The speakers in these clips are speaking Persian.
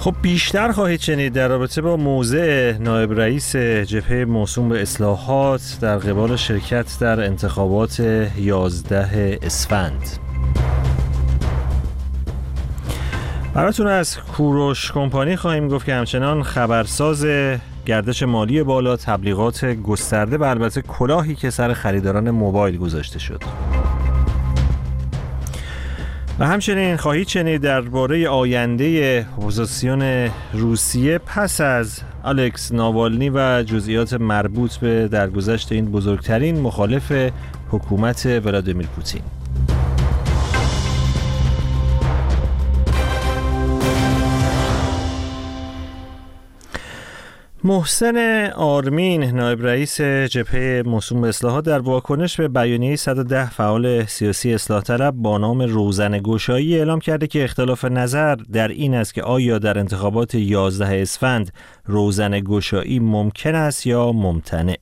خب بیشتر خواهید شنید در رابطه با موضع نایب رئیس جبهه موسوم به اصلاحات در قبال شرکت در انتخابات 11 اسفند. براتون از کوروش کمپانی خواهیم گفت که همچنان خبرساز گردش مالی بالا تبلیغات گسترده و البته کلاهی که سر خریداران موبایل گذاشته شد. و همچنین خواهید شنید درباره آینده اپوزیسیون روسیه پس از الکس ناوالنی و جزئیات مربوط به درگذشت این بزرگترین مخالف حکومت ولادیمیر پوتین. محسن آرمین نایب رئیس جبهه موسوم اصلاحات در واکنش به بیانیه 110 فعال سیاسی اصلاح طلب با نام روزن گشایی اعلام کرده که اختلاف نظر در این است که آیا در انتخابات 11 اسفند روزن گشایی ممکن است یا ممتنع.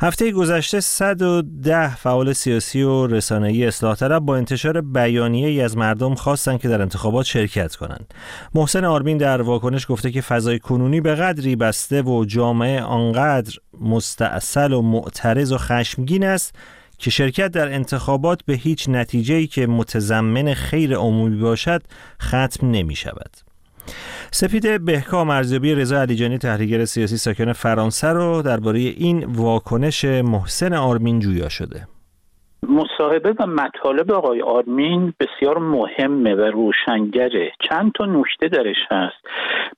هفته گذشته 110 فعال سیاسی و رسانه‌ای اصلاح طلب با انتشار بیانیه ای از مردم خواستند که در انتخابات شرکت کنند. محسن آرمین در واکنش گفته که فضای کنونی به قدری بسته و جامعه آنقدر مستاصل و معترض و خشمگین است که شرکت در انتخابات به هیچ نتیجه‌ای که متضمن خیر عمومی باشد ختم نمی شود. سپید بهکام ارزیابی رضا علیجانی تحلیلگر سیاسی ساکن فرانسه رو درباره این واکنش محسن آرمین جویا شده. مصاحبه و مطالب آقای آرمین بسیار مهمه و روشنگره. چند تا نکته درش هست.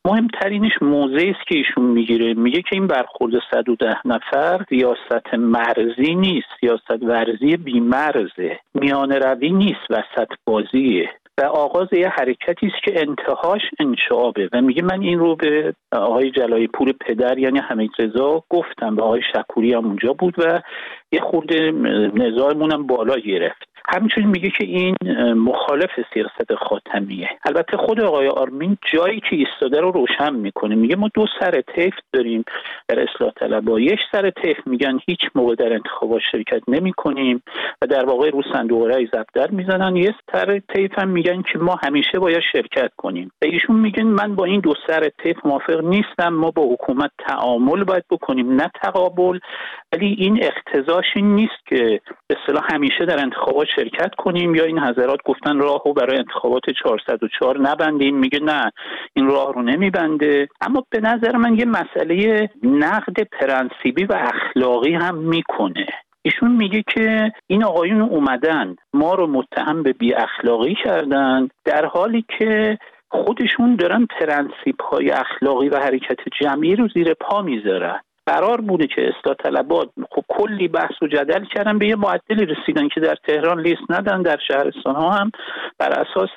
مهمترینش موضعی است که ایشون می‌گیره. میگه که این برخورد 110 نفر سیاست مرزی نیست سیاست ورزی بیمرزه. میان روی نیست وسط بازیه. و آغاز یه حرکتی است که انتهاش انشعابه. و میگه من این رو به آقای جلای پور پدر یعنی حمید رضا گفتم به آقای شکوری هم اونجا بود و یه خورده نزاعمون هم بالا گرفت. همچنین میگه که این مخالف سیاست خاتمیه. البته خود آقای آرمین جایی که ایستاده رو روشن می‌کنه. میگه ما دو سر طیف داریم در اصلاح طلبا. یک سر طیف میگن هیچ موقع در انتخابات شرکت نمی کنیم و در واقع رو صندوق رای زبدر می‌زنن. یه سر طیف هم میگن که ما همیشه باید شرکت کنیم. و ایشون میگن من با این دو سر طیف موافق نیستم. ما با حکومت تعامل باید بکنیم نه تقابل. ولی این اقتضاش نیست که به همیشه در انتخابات شرکت کنیم یا این حضرات گفتن راه رو برای انتخابات 404 نبندیم؟ میگه نه این راه رو نمیبنده. اما به نظر من یه مسئله نقد پرنسیبی و اخلاقی هم می‌کنه. ایشون میگه که این آقایون اومدن ما رو متهم به بی اخلاقی کردن در حالی که خودشون دارن پرنسیب های اخلاقی و حرکت جمعی رو زیر پا می‌ذارن. قرار بوده که اصلاح طلبات خب کلی بحث و جدل کردن به یه معدلی رسیدن که در تهران لیست ندن در شهرستان ها هم بر اساس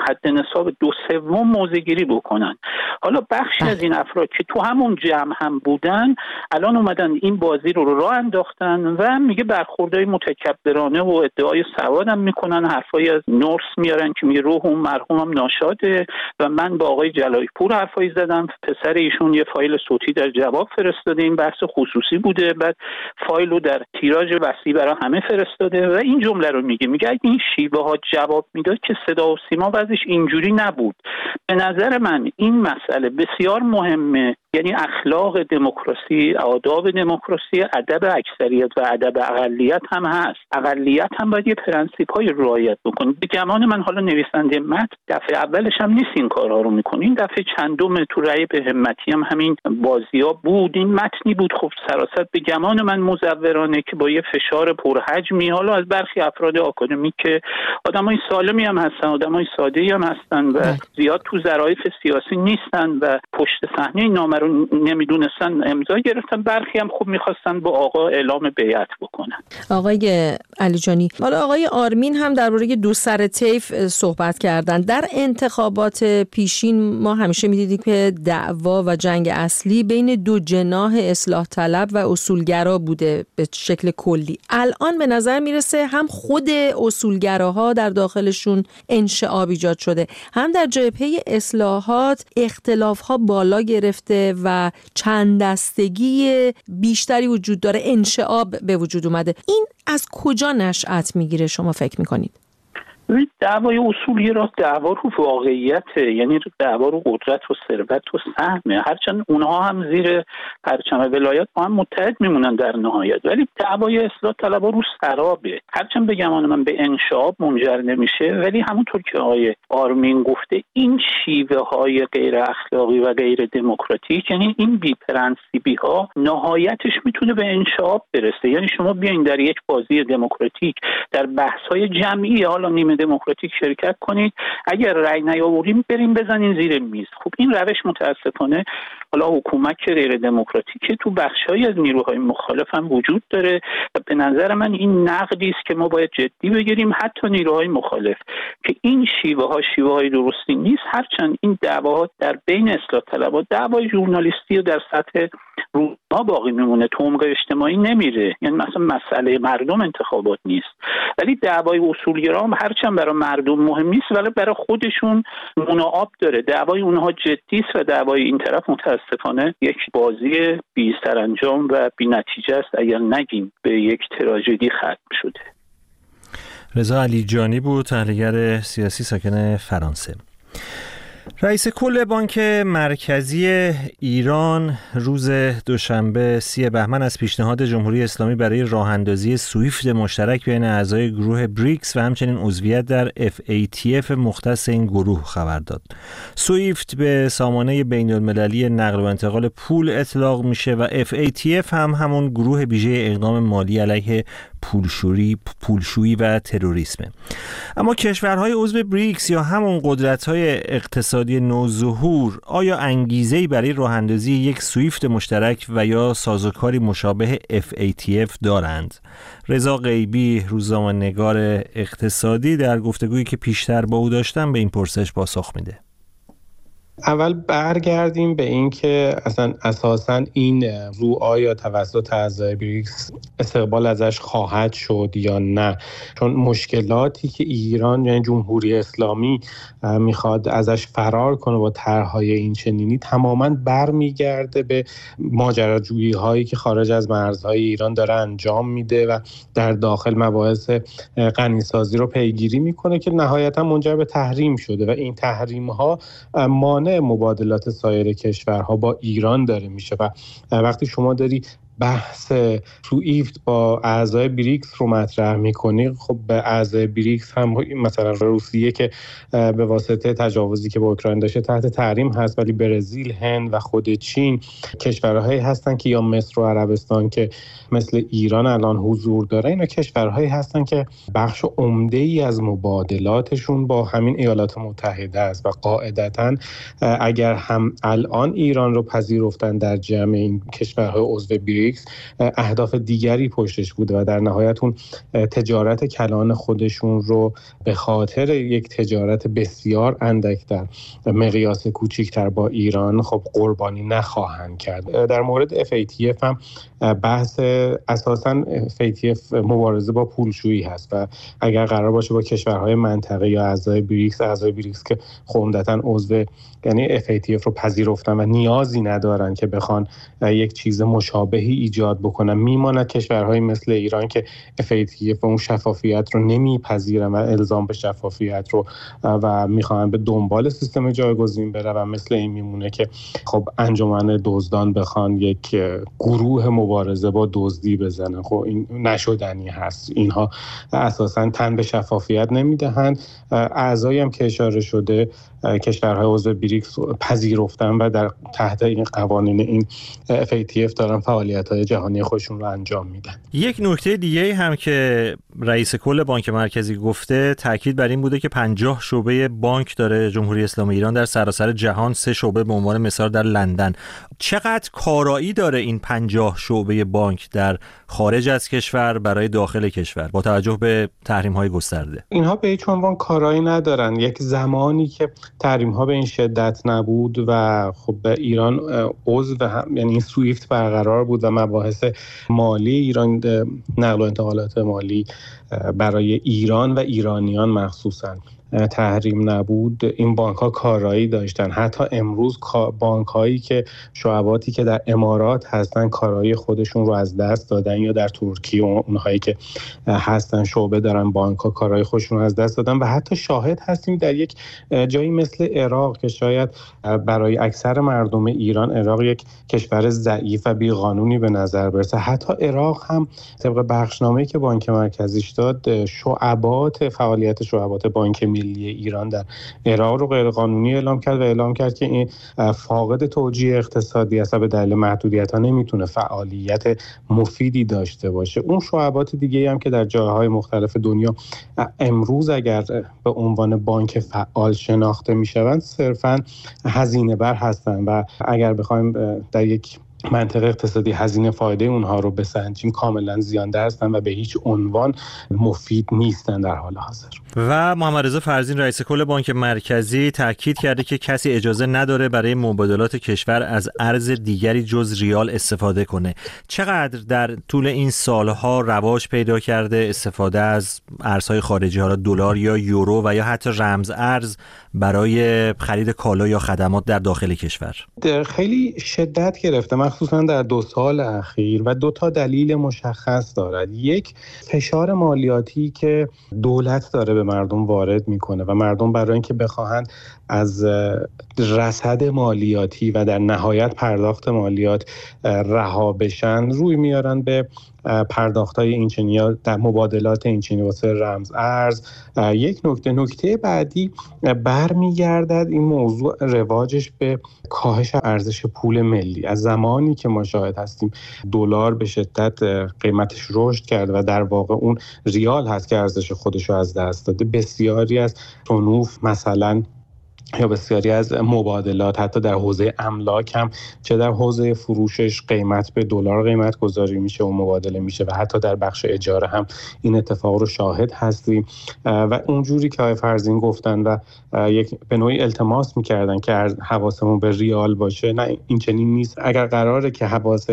حد نصاب دو سوم موزه گیری بکنن. حالا بخشی از این افراد که تو همون جمع هم بودن الان اومدن این بازی رو راه انداختن و میگه برخوردهای متکبرانه و ادعای سواد هم می‌کنن. حرفایی از نورس میارن که میگه روح اون مرحوم هم ناشاده و من با آقای جلایی پور حرفایی زدم. پسر ایشون یه فایل صوتی در جواب فرستاده این بحث خصوصی بوده. بعد فایل رو در تیراژ وسیع برای همه فرستاده و این جمله رو میگه. میگه این شیوه ها جواب می‌داد که صدا و سیما وضعش اینجوری نبود. به نظر من این مسئله بسیار مهمه یعنی اخلاق دموکراسی آداب دموکراسی ادب اکثریت و ادب اقلیت هم هست. اقلیت هم باید یه پرنسیپ های رعایت بکنه. به گمان من حالا نویسنده متن دفعه اولش هم نیست این کارها رو می‌کنه. این دفعه چندم تو رأی به همتی هم همین بازی ها بود. این متنی بود خب سراست به گمان من مزورانه که با یه فشار پرحجمی حالا از برخی افراد آکادمیک که آدمای سالمی هم هستن آدمای ساده هم هستن و بله. زیاد تو ظرافت سیاسی نیستن و پشت صحنه نامه نمی‌دونستن امضا گرفتن. برخی هم خوب می‌خواستن با آقا اعلام بیعت بکنن. آقای علیجانی حالا آقای آرمین هم درباره دو سر طیف صحبت کردن. در انتخابات پیشین ما همیشه می‌دیدیم که دعوا و جنگ اصلی بین دو جناح اصلاح طلب و اصولگرا بوده به شکل کلی. الان به نظر می‌رسه هم خود اصولگراها در داخلشون انشعاب ایجاد شده هم در جبهه اصلاحات اختلاف ها بالا گرفته و چند دستگی بیشتری وجود داره انشعاب به وجود اومده. این از کجا نشأت می‌گیره؟ شما فکر می‌کنید؟ دعوای اصولی را دعوا رو واقعیت یعنی دعوا رو قدرت و ثروت و سهمه. هرچند اونها هم زیر پرچم ولایت با هم متحد میمونن در نهایت. ولی دعوای اصلاح طلبا رو سرابه. هرچند بگم من به انشاب منجر نمیشه ولی همونطور که آقای آرمین گفته این شیوه های غیر اخلاقی و غیر دموکراتیک یعنی این بی پرنسیبی ها نهایتش می‌تونه به انشاب برسه. یعنی شما بیاین در یک بازی دموکراتیک در بحث های جمعی حالا نیمه دموکراتیک شرکت کنید. اگر رأی نیاوریم بریم بزنین زیر میز. خب این روش متاسفانه حالا حکومت که غیر دموکراتیکه تو بخشهایی از نیروهای مخالف هم وجود داره و به نظر من این نقدی است که ما باید جدی بگیریم حتی نیروهای مخالف. که این شیوه ها شیوه های درستی نیست هرچند این دعواها در بین اصلاح طلبها دعوای ژورنالیستی در سطح روزها باقی میمونه تو عمق اجتماعی نمیره. یعنی مثلا مسئله مردم انتخابات نیست. ولی دعوای اصولگرا هم هرچند برای مردم مهم نیست ولی برای خودشون منعاب داره. دعوای اونها جدی است و دعوای این طرف متاسفانه یک بازی بی سرانجام و بی نتیجه است اگر نگیم به یک تراژدی ختم شده. رضا علی جانی بود تحلیلگر سیاسی ساکن فرانسه. رئیس کل بانک مرکزی ایران روز دوشنبه سی بهمن از پیشنهاد جمهوری اسلامی برای راه اندازی سویفت مشترک بین اعضای گروه بریکس و همچنین عضویت در FATF مختص این گروه خبر داد. سویفت به سامانه بین المللی نقل و انتقال پول اطلاق میشه و FATF هم همون گروه ویژه اقدام مالی علیه پولشویی پولشویی و تروریسم اما کشورهای عضو بریکس یا همون قدرت‌های اقتصادی نوظهور آیا انگیزه‌ای برای راه اندازی یک سویفت مشترک و یا سازوکاری مشابه FATF دارند؟ رضا غیبی روزنامه‌نگار اقتصادی در گفتگویی که پیشتر با او داشتم به این پرسش پاسخ میده. اول برگردیم به اینکه اصلا اساسا این رو آیا توسط اعضای بریکس استقبال ازش خواهد شد یا نه. چون مشکلاتی که ایران یعنی جمهوری اسلامی می‌خواد ازش فرار کنه با طرحهای این چنینی تماما برمیگرده به ماجراجویی هایی که خارج از مرزهای ایران داره انجام میده و در داخل مباحث غنیسازی رو پیگیری می‌کنه که نهایتا منجر به تحریم شده و این تحریم ها مبادلات سایر کشورها با ایران داره میشه و وقتی شما داری بحث ایفت با اعضای بریکس رو مطرح می‌کنی. خب به اعضای بریکس هم مثلا روسیه که به واسطه تجاوزی که با اوکراین داشته تحت تحریم هست ولی برزیل هند و خود چین کشورهایی هستن که یا مصر و عربستان که مثل ایران الان حضور داره اینا کشورهایی هستن که بخش عمده ای از مبادلاتشون با همین ایالات متحده است و قاعدتا اگر هم الان ایران رو پذیرفتن در جمع این کشورهای عضو بریکس اهداف دیگری پشتش بوده و در نهایت اون تجارت کلان خودشون رو به خاطر یک تجارت بسیار اندک در مقیاس کوچیکتر با ایران خب قربانی نخواهند کرد. در مورد FATF هم بحث اساسا FATF مبارزه با پولشویی هست و اگر قرار باشه با کشورهای منطقه یا اعضای بریکس اعضای بریکس که عمدتا عضو یعنی FATF رو پذیرفتن و نیازی ندارن که بخوان یک چیز مشابهی ایجاد بکنن میماند کشورهایی مثل ایران که FATF اون شفافیت رو نمیپذیرن و الزام به شفافیت رو و می‌خوان به دنبال سیستم جایگزین بره و مثل این میمونه که خب انجمن دزدان بخوان یک گروه مبارزه با دزدی بزنن. خب این نشدنی هست. اینها اساسا تن به شفافیت نمی‌دهند اعضایی هم که اشاره شده کشورهای عضو بریکس پذیرفتن و در تحت این قوانین این FATF دارن فعالیت های جهانی خودشون رو انجام میدن. یک نکته دیگه هم که رئیس کل بانک مرکزی گفته تاکید بر این بوده که 50 شعبه بانک داره جمهوری اسلامی ایران در سراسر جهان سه شعبه به عنوان مثال در لندن. چقدر کارایی داره این 50 شعبه؟ بانک در خارج از کشور برای داخل کشور با توجه به تحریم های گسترده. اینها به هیچ عنوان کارایی ندارن. یک زمانی که تحریم ها به این شدت نبود و خب به ایران عضو یعنی این سویفت برقرار بود و مباحث مالی ایران نقل و انتقالات مالی برای ایران و ایرانیان مخصوصا. تحریم نبود این بانک ها کارایی داشتن. حتی امروز بانک هایی که شعباتی که در امارات هستن کارایی خودشون رو از دست دادن یا در ترکیه اونهایی که هستن شعبه دارن بانک ها کارایی خودشون رو از دست دادن. و حتی شاهد هستیم در یک جایی مثل عراق که شاید برای اکثر مردم ایران عراق یک کشور ضعیف و بیقانونی به نظر برسه. حتی عراق هم طبق بخشنامه که بانک مرکزیش داد شعبات فعالیت شعبات بانک ایران در عراق رو غیرقانونی اعلام کرد و اعلام کرد که این فاقد توجیه اقتصادی است به دلیل محدودیت ها نمی‌تونه فعالیت مفیدی داشته باشه. اون شعبات دیگه هم که در جاهای مختلف دنیا امروز اگر به عنوان بانک فعال شناخته می‌شوند صرفا هزینه بر هستند و اگر بخوایم در یک منطقه اقتصادی هزینه فایده اونها رو بسنجیم کاملا زیانده هستن و به هیچ عنوان مفید نیستن در حال حاضر. و محمد رضا فرزین رئیس کل بانک مرکزی تاکید کرده که کسی اجازه نداره برای مبادلات کشور از ارز دیگری جز ریال استفاده کنه. چقدر در طول این سالها رواج پیدا کرده استفاده از ارزهای خارجی ها دلار یا یورو و یا حتی رمز ارز برای خرید کالا یا خدمات در داخل کشور؟ خیلی شدت گرفته مخصوصا در دو سال اخیر و دو تا دلیل مشخص دارد. یک فشار مالیاتی که دولت داره به مردم وارد می‌کنه و مردم برای اینکه بخواهند از رصد مالیاتی و در نهایت پرداخت مالیات رها بشن روی میارن به پرداخت های اینچنی در مبادلات اینچنی واسه رمز ارز. یک نکته نکته بعدی برمیگردد این موضوع رواجش به کاهش ارزش پول ملی. از زمانی که ما شاهد هستیم دلار به شدت قیمتش رشد کرد و در واقع اون ریال هست که ارزش خودش رو از دست داده. بسیاری از تنوف مثلا یا بسیاری از مبادلات حتی در حوزه املاک هم چه در حوزه فروشش قیمت به دلار قیمت گذاری میشه و مبادله میشه و حتی در بخش اجاره هم این اتفاق رو شاهد هستیم. و اونجوری که آقای فرزین گفتن و یک به نوعی التماس می‌کردن که حواسمون به ریال باشه نه این چنین نیست. اگر قراره که حواس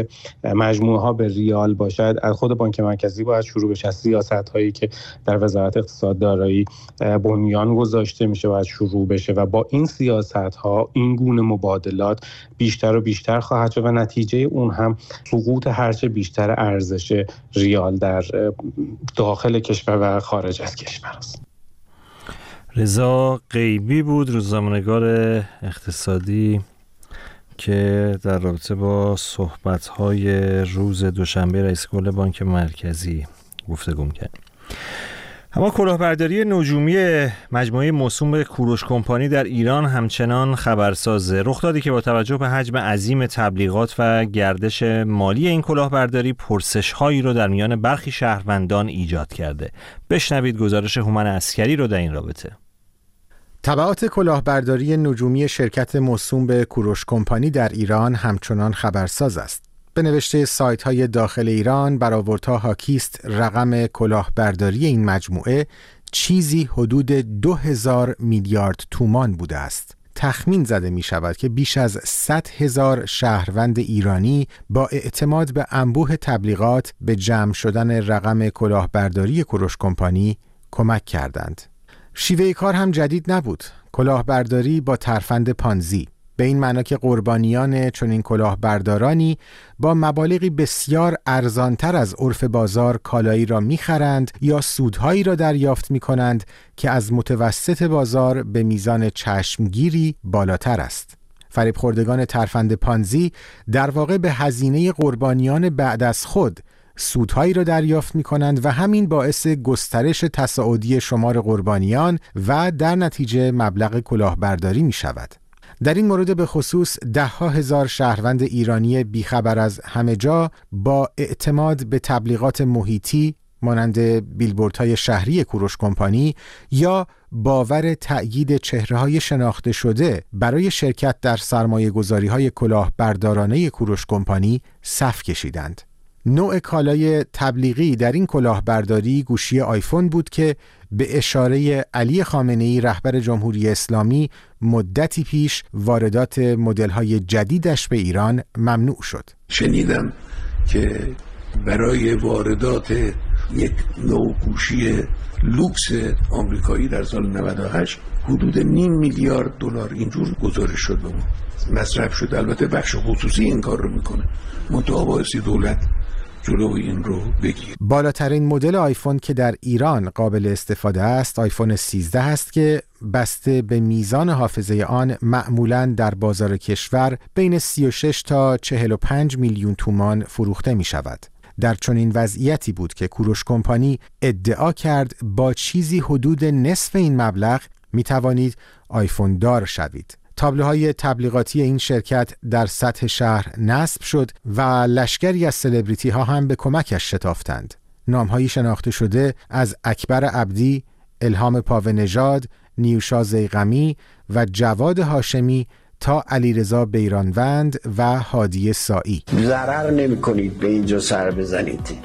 مجموعه ها به ریال باشد از خود بانک مرکزی باید شروع بشه. از سیاست هایی که در وزارت اقتصاد دارایی بنیان گذاشته میشه باید شروع بشه و با این سیاست ها این گونه مبادلات بیشتر و بیشتر خواهد شد و نتیجه اون هم سقوط هرچه بیشتر ارزش ریال در داخل کشور و خارج از کشور است رضا غیبی بود روزنامه‌نگار اقتصادی که در رابطه با صحبت‌های روز دوشنبه رئیس کل بانک مرکزی گفتگو کرد. اما کلاهبرداری نجومی مجموعه موسوم به کوروش کمپانی در ایران همچنان خبرسازه. رخدادی که با توجه به حجم عظیم تبلیغات و گردش مالی این کلاهبرداری پرسش هایی رو در میان برخی شهروندان ایجاد کرده. بشنوید گزارش هومن اسکری رو در این رابطه. تبعات کلاهبرداری نجومی شرکت موسوم به کوروش کمپانی در ایران همچنان خبرساز است. به نوشته سایت های داخل ایران برآوردها حاکیست رقم کلاهبرداری این مجموعه چیزی حدود دو هزار میلیارد تومان بوده است. تخمین زده می شود که بیش از 100 هزار شهروند ایرانی با اعتماد به انبوه تبلیغات به جمع شدن رقم کلاهبرداری کوروش کمپانی کمک کردند. شیوه کار هم جدید نبود. کلاهبرداری با ترفند پانزی به این معنا که قربانیان چنین کلاهبردارانی با مبالغی بسیار ارزانتر از عرف بازار کالایی را می‌خرند یا سودهایی را دریافت می کنند که از متوسط بازار به میزان چشمگیری بالاتر است. فریب خوردگان ترفند پانزی در واقع به هزینه قربانیان بعد از خود سودهایی را دریافت می کنند و همین باعث گسترش تصاعدی شمار قربانیان و در نتیجه مبلغ کلاهبرداری می شود. در این مورد به خصوص ده ها هزار شهروند ایرانی بیخبر از همه جا با اعتماد به تبلیغات محیطی مانند های شهری کوروش کمپانی یا باور تأیید چهره های شناخته شده برای شرکت در سرمایه گذاری های کلاه بردارانه کوروش کمپانی صف کشیدند. نوع کالای تبلیغی در این کلاهبرداری گوشی آیفون بود که به اشاره علی خامنه ای رهبر جمهوری اسلامی مدتی پیش واردات های جدیدش به ایران ممنوع شد. شنیدم که برای واردات یک نوع گوشی لوکس آمریکایی در سال 98 حدود نیم میلیارد دلار اینجور گزارش شد. به ما مصرف شد. البته بخش خصوصی این کار رو می‌کنه. منتها دولت جلو این رو بگیر بالاترین مدل آیفون که در ایران قابل استفاده است آیفون 13 است که بسته به میزان حافظه آن معمولا در بازار کشور بین 36 تا 45 میلیون تومان فروخته می شود. در چنین وضعیتی بود که کوروش کمپانی ادعا کرد با چیزی حدود نصف این مبلغ می توانید آیفون دار شوید. تابلوهای تبلیغاتی این شرکت در سطح شهر نصب شد و لشکری از سلبریتی ها هم به کمکش شتافتند. نامهایی شناخته شده از اکبر عبدی، الهام پاو نژاد، نیوشا زیغمی و جواد هاشمی تا علیرضا بیرانوند و هادی سایی ضرر نمی کنید به اینجا سر بزنید.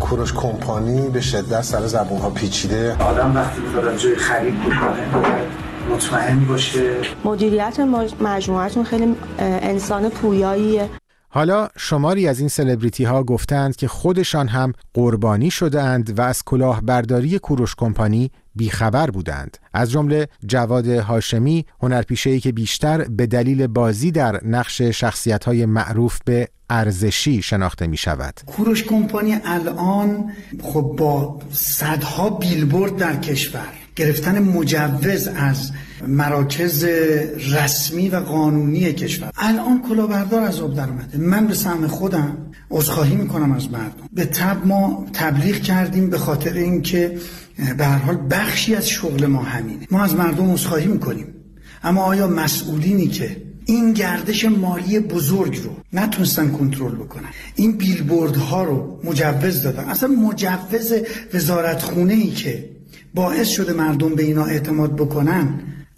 کوروش کمپانی به شدت سر زبون ها پیچیده. آدم وقتی داره جای خرید بکنه مطمئن باشه؟ مدیریت مجموعتون خیلی انسان پویاییه. حالا شماری از این سلبریتی ها گفتند که خودشان هم قربانی شدند و از کلاهبرداری کوروش کمپانی بیخبر بودند. از جمله جواد هاشمی هنرپیشه‌ای که بیشتر به دلیل بازی در نقش شخصیت های معروف به ارزشی شناخته می شود کوروش کمپانی الان خب با صدها بیلبورد در کشور. گرفتن مجوز از مراکز رسمی و قانونی کشور. الان کلاهبردار از آب در اومده. من به سهم خودم عذرخواهی می‌کنم از مردم. به تب ما تبلیغ کردیم به خاطر اینکه به هر حال بخشی از شغل ما همینه. ما از مردم عذرخواهی می‌کنیم. اما آیا مسئولینی که این گردش مالی بزرگ رو نتونستن کنترل بکنن این بیلبوردها رو مجوز دادن؟ اصلا مجوز وزارت خونه ای که باعث شده مردم به اینا اعتماد بکنن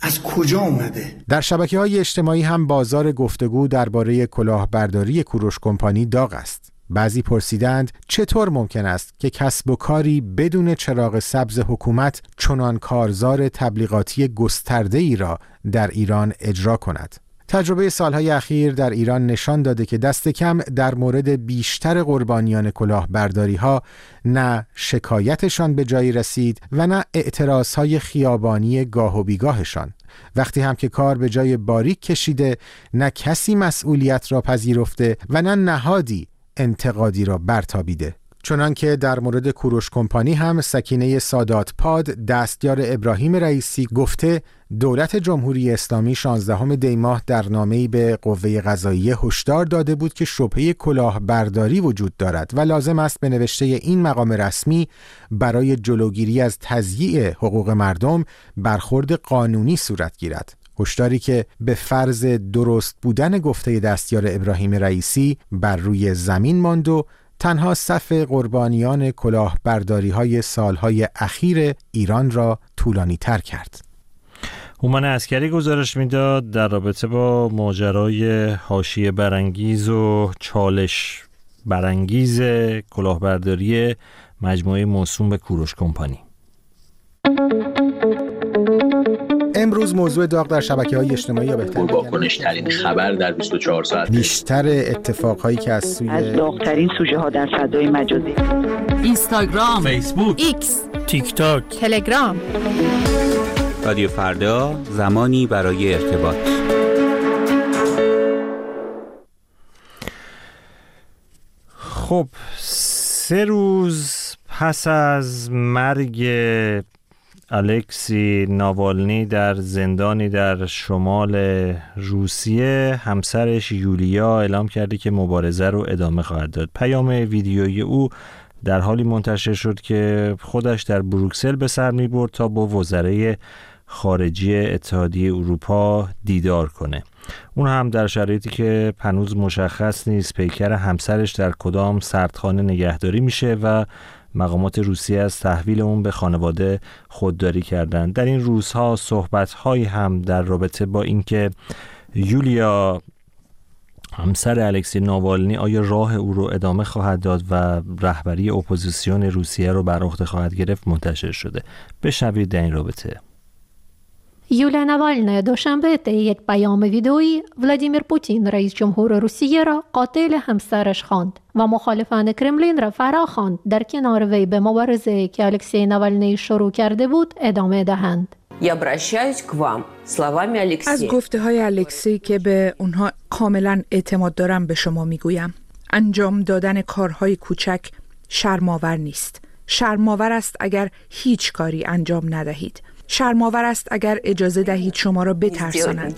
از کجا اومده؟ در شبکه های اجتماعی هم بازار گفتگو درباره کلاهبرداری کوروش کمپانی داغ است. بعضی پرسیدند چطور ممکن است که کسب و کاری بدون چراغ سبز حکومت چنان کارزار تبلیغاتی گسترده ای را در ایران اجرا کند. تجربه سالهای اخیر در ایران نشان داده که دست کم در مورد بیشتر قربانیان کلاهبرداری ها نه شکایتشان به جایی رسید و نه اعتراض های خیابانی گاه و بیگاهشان. وقتی هم که کار به جای باریک کشیده نه کسی مسئولیت را پذیرفته و نه نهادی انتقادی را برتابیده. چنانکه در مورد کوروش کمپانی هم سکینه سادات پاد دستیار ابراهیم رئیسی گفته دولت جمهوری اسلامی 16 دی ماه در نامه‌ای به قوه قضاییه هشدار داده بود که شبهه کلاهبرداری وجود دارد و لازم است به نوشته این مقام رسمی برای جلوگیری از تضییع حقوق مردم برخورد قانونی صورت گیرد. هشداری که به فرض درست بودن گفته دستیار ابراهیم رئیسی بر روی زمین ماند و تنها صف قربانیان کلاهبرداری های سالهای اخیر ایران را طولانی تر کرد. هومان اسکری گزارش می‌داد در رابطه با ماجرای حاشیه برانگیز و چالش برانگیز کلاهبرداری مجموعه موسوم به کوروش کمپانی. امروز موضوع داغ در شبکه های اجتماعی یا بهتر واکنش ترین خبر در 24 ساعت. بیشتر اتفاقهایی که از سوی از داغترین سوژه ها در فضای مجازی. اینستاگرام فیسبوک ایکس تیک تاک. تلگرام. رادیو فردا زمانی برای ارتباط. خب سه روز پس از مرگ الکسی ناوالنی در زندانی در شمال روسیه همسرش یولیا اعلام کرده که مبارزه رو ادامه خواهد داد. پیام ویدیویی او در حالی منتشر شد که خودش در بروکسل به سر می برد تا با وزرای خارجی اتحادیه اروپا دیدار کنه. اون هم در شرایطی که هنوز مشخص نیست پیکر همسرش در کدام سردخانه نگهداری میشه و مقامات روسیه از تحویل اون به خانواده خودداری کردند در این روزها صحبت‌ها هم در رابطه با اینکه یولیا همسر الکسی ناوالنی آیا راه او رو ادامه خواهد داد و رهبری اپوزیسیون روسیه رو بر عهده خواهد گرفت منتشر شده. بشنوید در این رابطه. نوالنه دوشنبه طی یک پیام ویدئویی ولادیمیر پوتین رئیس جمهور روسیه را قاتل همسرش خواند و مخالفان کرملین را فرا خواند در کنار وی به مبارزه که الکسی نوالنی شروع کرده بود ادامه دهند. از گفته های الکسی که به اونها کاملا اعتماد دارم به شما می‌گویم انجام دادن کارهای کوچک شرماور نیست شرماور است اگر هیچ کاری انجام ندهید شرم‌آور است اگر اجازه دهید شما را بترسانند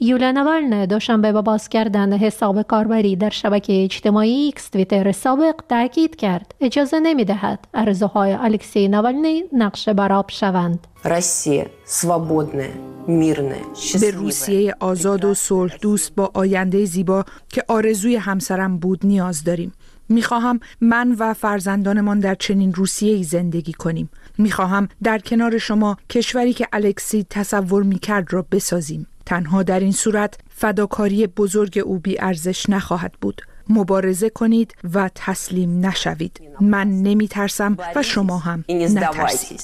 یولیا ناوالنایا دوشنبه با باز کردن حساب کاربری در شبکه اجتماعی ایکس تویتر سابق تاکید کرد. اجازه نمی دهد ارزوهای الکسی نوالنی نقش بر آب شوند. به روسیه‌ی آزاد و صلح دوست با آینده زیبا که آرزوی همسرم بود نیاز داریم. می‌خواهم من و فرزندانمان در چنین روسیه ای زندگی کنیم. می‌خواهم در کنار شما کشوری که الکسی تصور می‌کرد را بسازیم. تنها در این صورت فداکاری بزرگ او بی ارزش نخواهد بود. مبارزه کنید و تسلیم نشوید. من نمی ترسم و شما هم نترسید.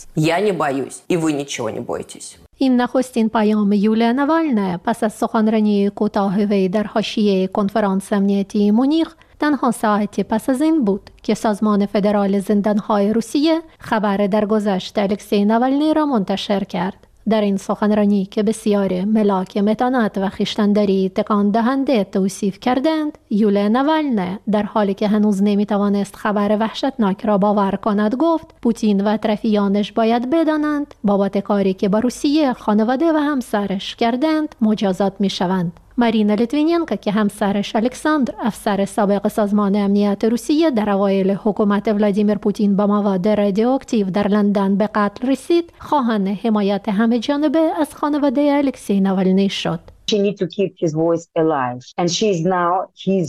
این نخستین پیام یولا نوالنه پس از سخنرانی کوتاه وی در حاشیه کنفرانس امنیتی مونیخ تنها ساعتی پس از این بود که سازمان فدرال زندانهای روسیه خبر درگذشت الکسی نوالنی را منتشر کرد. در این سخنرانی که بسیار ملاک متانت و خیشتنداری تکان دهنده توصیف کردند یوله نوالنه در حالی که هنوز نمی‌توانست خبر وحشتناک را باور کند گفت پوتین و اطرافیانش باید بدانند بابت کاری که با روسیه خانواده و همسرش کردند مجازات می‌شوند مارینا لیتویننکو که همسرش الکساندر افسر سابق سازمان امنیت روسیه در اوایل حکومت ولادیمیر پوتین با مواد رادیواکتیو در لندن به قتل رسید خواهان حمایت همه جانبه از خانواده الکسی نوالنی شد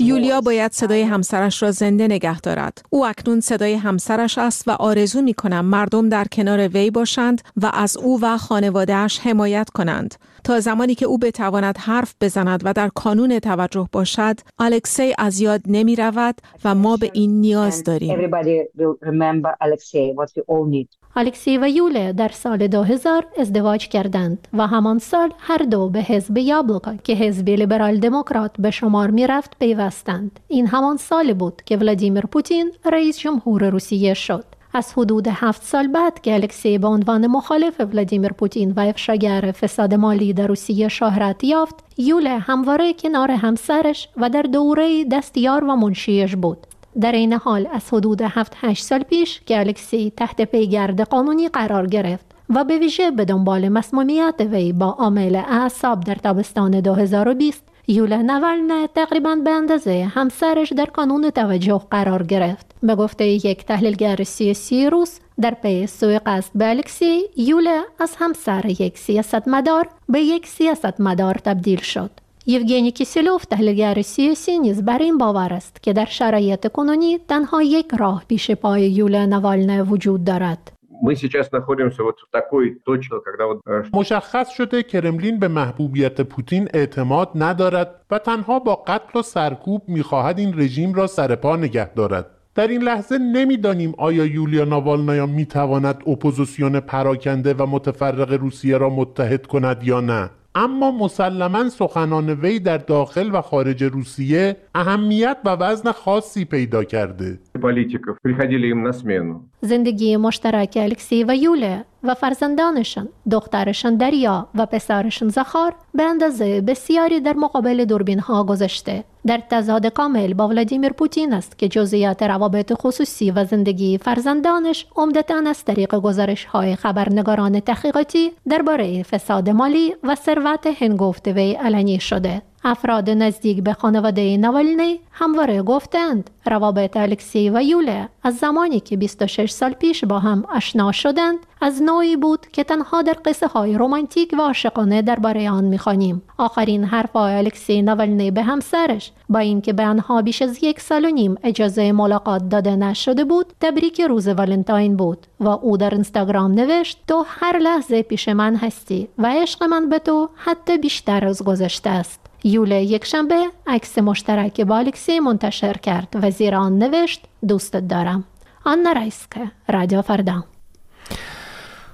یولیا باید صدای همسرش را زنده نگه دارد. او اکنون صدای همسرش است و آرزو می کنم مردم در کنار وی باشند و از او و خانواده‌ش حمایت کنند. تا زمانی که او بتواند حرف بزند و در کانون توجه باشد، الکسی از یاد نمی رود و ما به این نیاز داریم. الکسی و یوله در سال 2000 ازدواج کردند و همان سال هر دو به حزب یابلوکا که حزب لیبرال دموکرات به شمار می رفت پیوستند. این همان سال بود که ولادیمیر پوتین رئیس جمهور روسیه شد. از حدود هفت سال بعد که الکسی به عنوان مخالف ولادیمیر پوتین و افشاگر فساد مالی در روسیه شهرت یافت یوله همواره کنار همسرش و در دوره دستیار و منشیش بود در این حال از حدود 7 8 سال پیش که الکسی تحت پیگرد قانونی قرار گرفت و به ویژه به دنبال مسمومیت وی با عامل اعصاب در تابستان 2020 یولا نوالنه تقریبا به اندازه همسرش در کانون توجه قرار گرفت. به گفته یک تحلیلگر سیاسی روس در پی سوی قصد به الکسی یولا از همسر یک سیاستمدار به یک سیاستمدار تبدیل شد. یوگنی کیسلیوف تحلیلگر سیاسی نیز بر این باور است که در شرایط کنونی تنها یک راه پیش پای یولیا ناوالنایا وجود دارد مشخص شده کرملین به محبوبیت پوتین اعتماد ندارد و تنها با قتل و سرکوب می‌خواهد این رژیم را سر پا نگه دارد در این لحظه نمی‌دانیم آیا یولیا ناوالنایا می‌تواند اپوزیسیون پراکنده و متفرق روسیه را متحد کند یا نه اما مسلما سخنان وی در داخل و خارج روسیه اهمیت و وزن خاصی پیدا کرده. زندگی مشترک الکسی و یوله و فرزندانشان دخترشان دریا و پسرشان زخار به اندازه بسیاری در مقابل دوربین ها گذشته. در تضاد کامل با ولادیمیر پوتین است که جزئیات روابط خصوصی و زندگی فرزندانش عمدتا از طریق گزارش های خبرنگاران تحقیقاتی درباره فساد مالی و ثروت هنگفت وی علنی شده. افراد نزدیک به خانواده نوالنی همواره گفتند روابط الکسی و یوله از زمانی که 26 سال پیش با هم آشنا شدند از نوعی بود که تنها در قصه های رومانتیک و عاشقانه درباره آن می‌خوانیم. آخرین حرف الکسی نوالنی به همسرش با اینکه به آنها بیش از یک سال و نیم اجازه ملاقات داده نشده بود تبریک روز ولنتاین بود و او در اینستاگرام نوشت تو هر لحظه پیش من هستی و عشق من به تو حتی بیشتر از گذشته است. یوله یک شنبه عکس مشترک با الکسی منتشر کرد و زیر آن نوشت دوستت دارم آن رایسکه رادیو فردا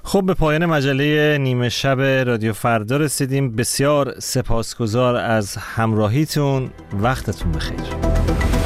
خب به پایان مجله نیمه شب رادیو فردا رسیدیم. بسیار سپاسگزار از همراهیتون. وقتتون بخیر.